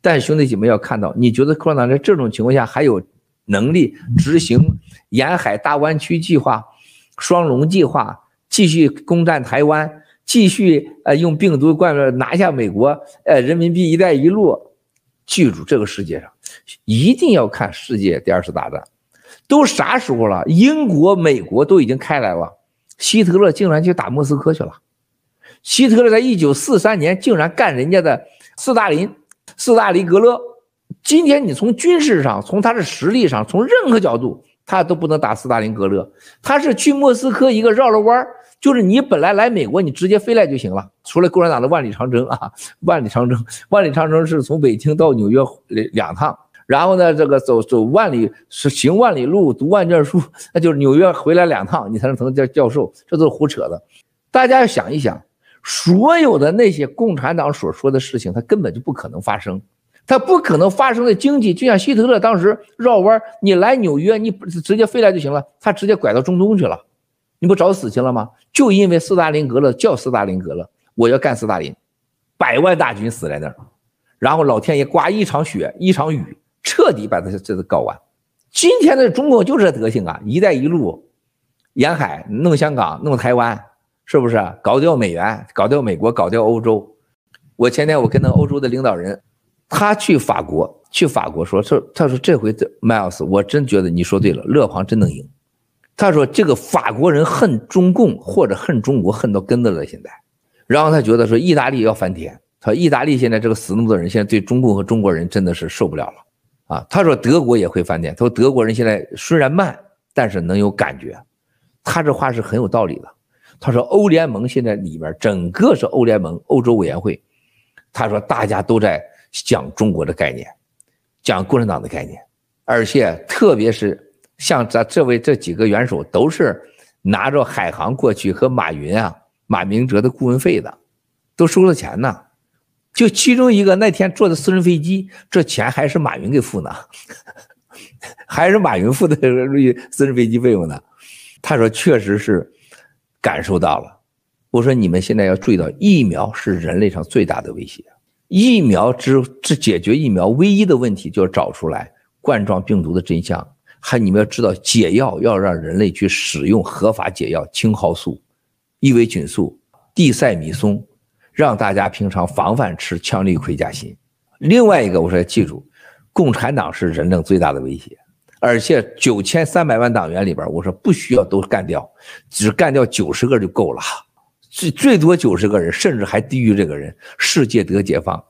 但兄弟姐妹要看到，你觉得共产党在这种情况下还有能力执行沿海大湾区计划、双龙计划，继续攻占台湾，继续呃用病毒灌入拿下美国，呃人民币一带一路，记住这个世界上一定要看世界第二次大战，都啥时候了？英国、美国都已经开来了，希特勒竟然去打莫斯科去了。希特勒在一九四三年竟然干人家的斯大林。斯大林格勒，今天你从军事上，从他的实力上，从任何角度，他都不能打斯大林格勒。他是去莫斯科一个绕了弯儿，就是你本来来美国，你直接飞来就行了。除了共产党的万里长征啊，万里长征，万里长征是从北京到纽约两两趟，然后呢，这个走走万里是行万里路，读万卷书，那就是纽约回来两趟，你才能成叫教授，这都是胡扯的。大家要想一想。所有的那些共产党所说的事情，它根本就不可能发生，它不可能发生的经济，就像希特勒当时绕弯，你来纽约，你直接飞来就行了，他直接拐到中东去了，你不找死去了吗？就因为斯大林格勒叫斯大林格勒，我要干斯大林，百万大军死在那儿，然后老天爷刮一场雪一场雨，彻底把他这个搞完。今天的中国就这德行啊，一带一路，沿海弄香港，弄台湾。是不是啊搞掉美元，搞掉美国，搞掉欧洲？我前天我跟那欧洲的领导人，他去法国，去法国说说，他说这回这 Miles，我真觉得你说对了，勒庞真能赢。他说这个法国人恨中共或者恨中国恨到根子了现在，然后他觉得说意大利要翻天，他说意大利现在这个死那么多人，现在对中共和中国人真的是受不了了啊。他说德国也会翻天，他说德国人现在虽然慢，但是能有感觉。他这话是很有道理的。他说：“欧联盟现在里边整个是欧联盟、欧洲委员会。他说大家都在讲中国的概念，讲共产党的概念，而且特别是像咱这位这几个元首都是拿着海航过去和马云啊、马明哲的顾问费的，都收了钱呢。就其中一个那天坐的私人飞机，这钱还是马云给付呢，还是马云付的 私人飞机费用呢。他说确实是。”感受到了，我说你们现在要注意到，疫苗是人类上最大的威胁。疫苗之之解决疫苗唯一的问题，就是找出来冠状病毒的真相。还你们要知道，解药要让人类去使用合法解药，青蒿素、伊维菌素、地塞米松，让大家平常防范吃羟氯喹甲辛。另外一个，我说要记住，共产党是人类最大的威胁。而且九千三百万党员里边，我说不需要都干掉，只干掉九十个就够了，最最多九十个人，甚至还低于这个人，世界得解放，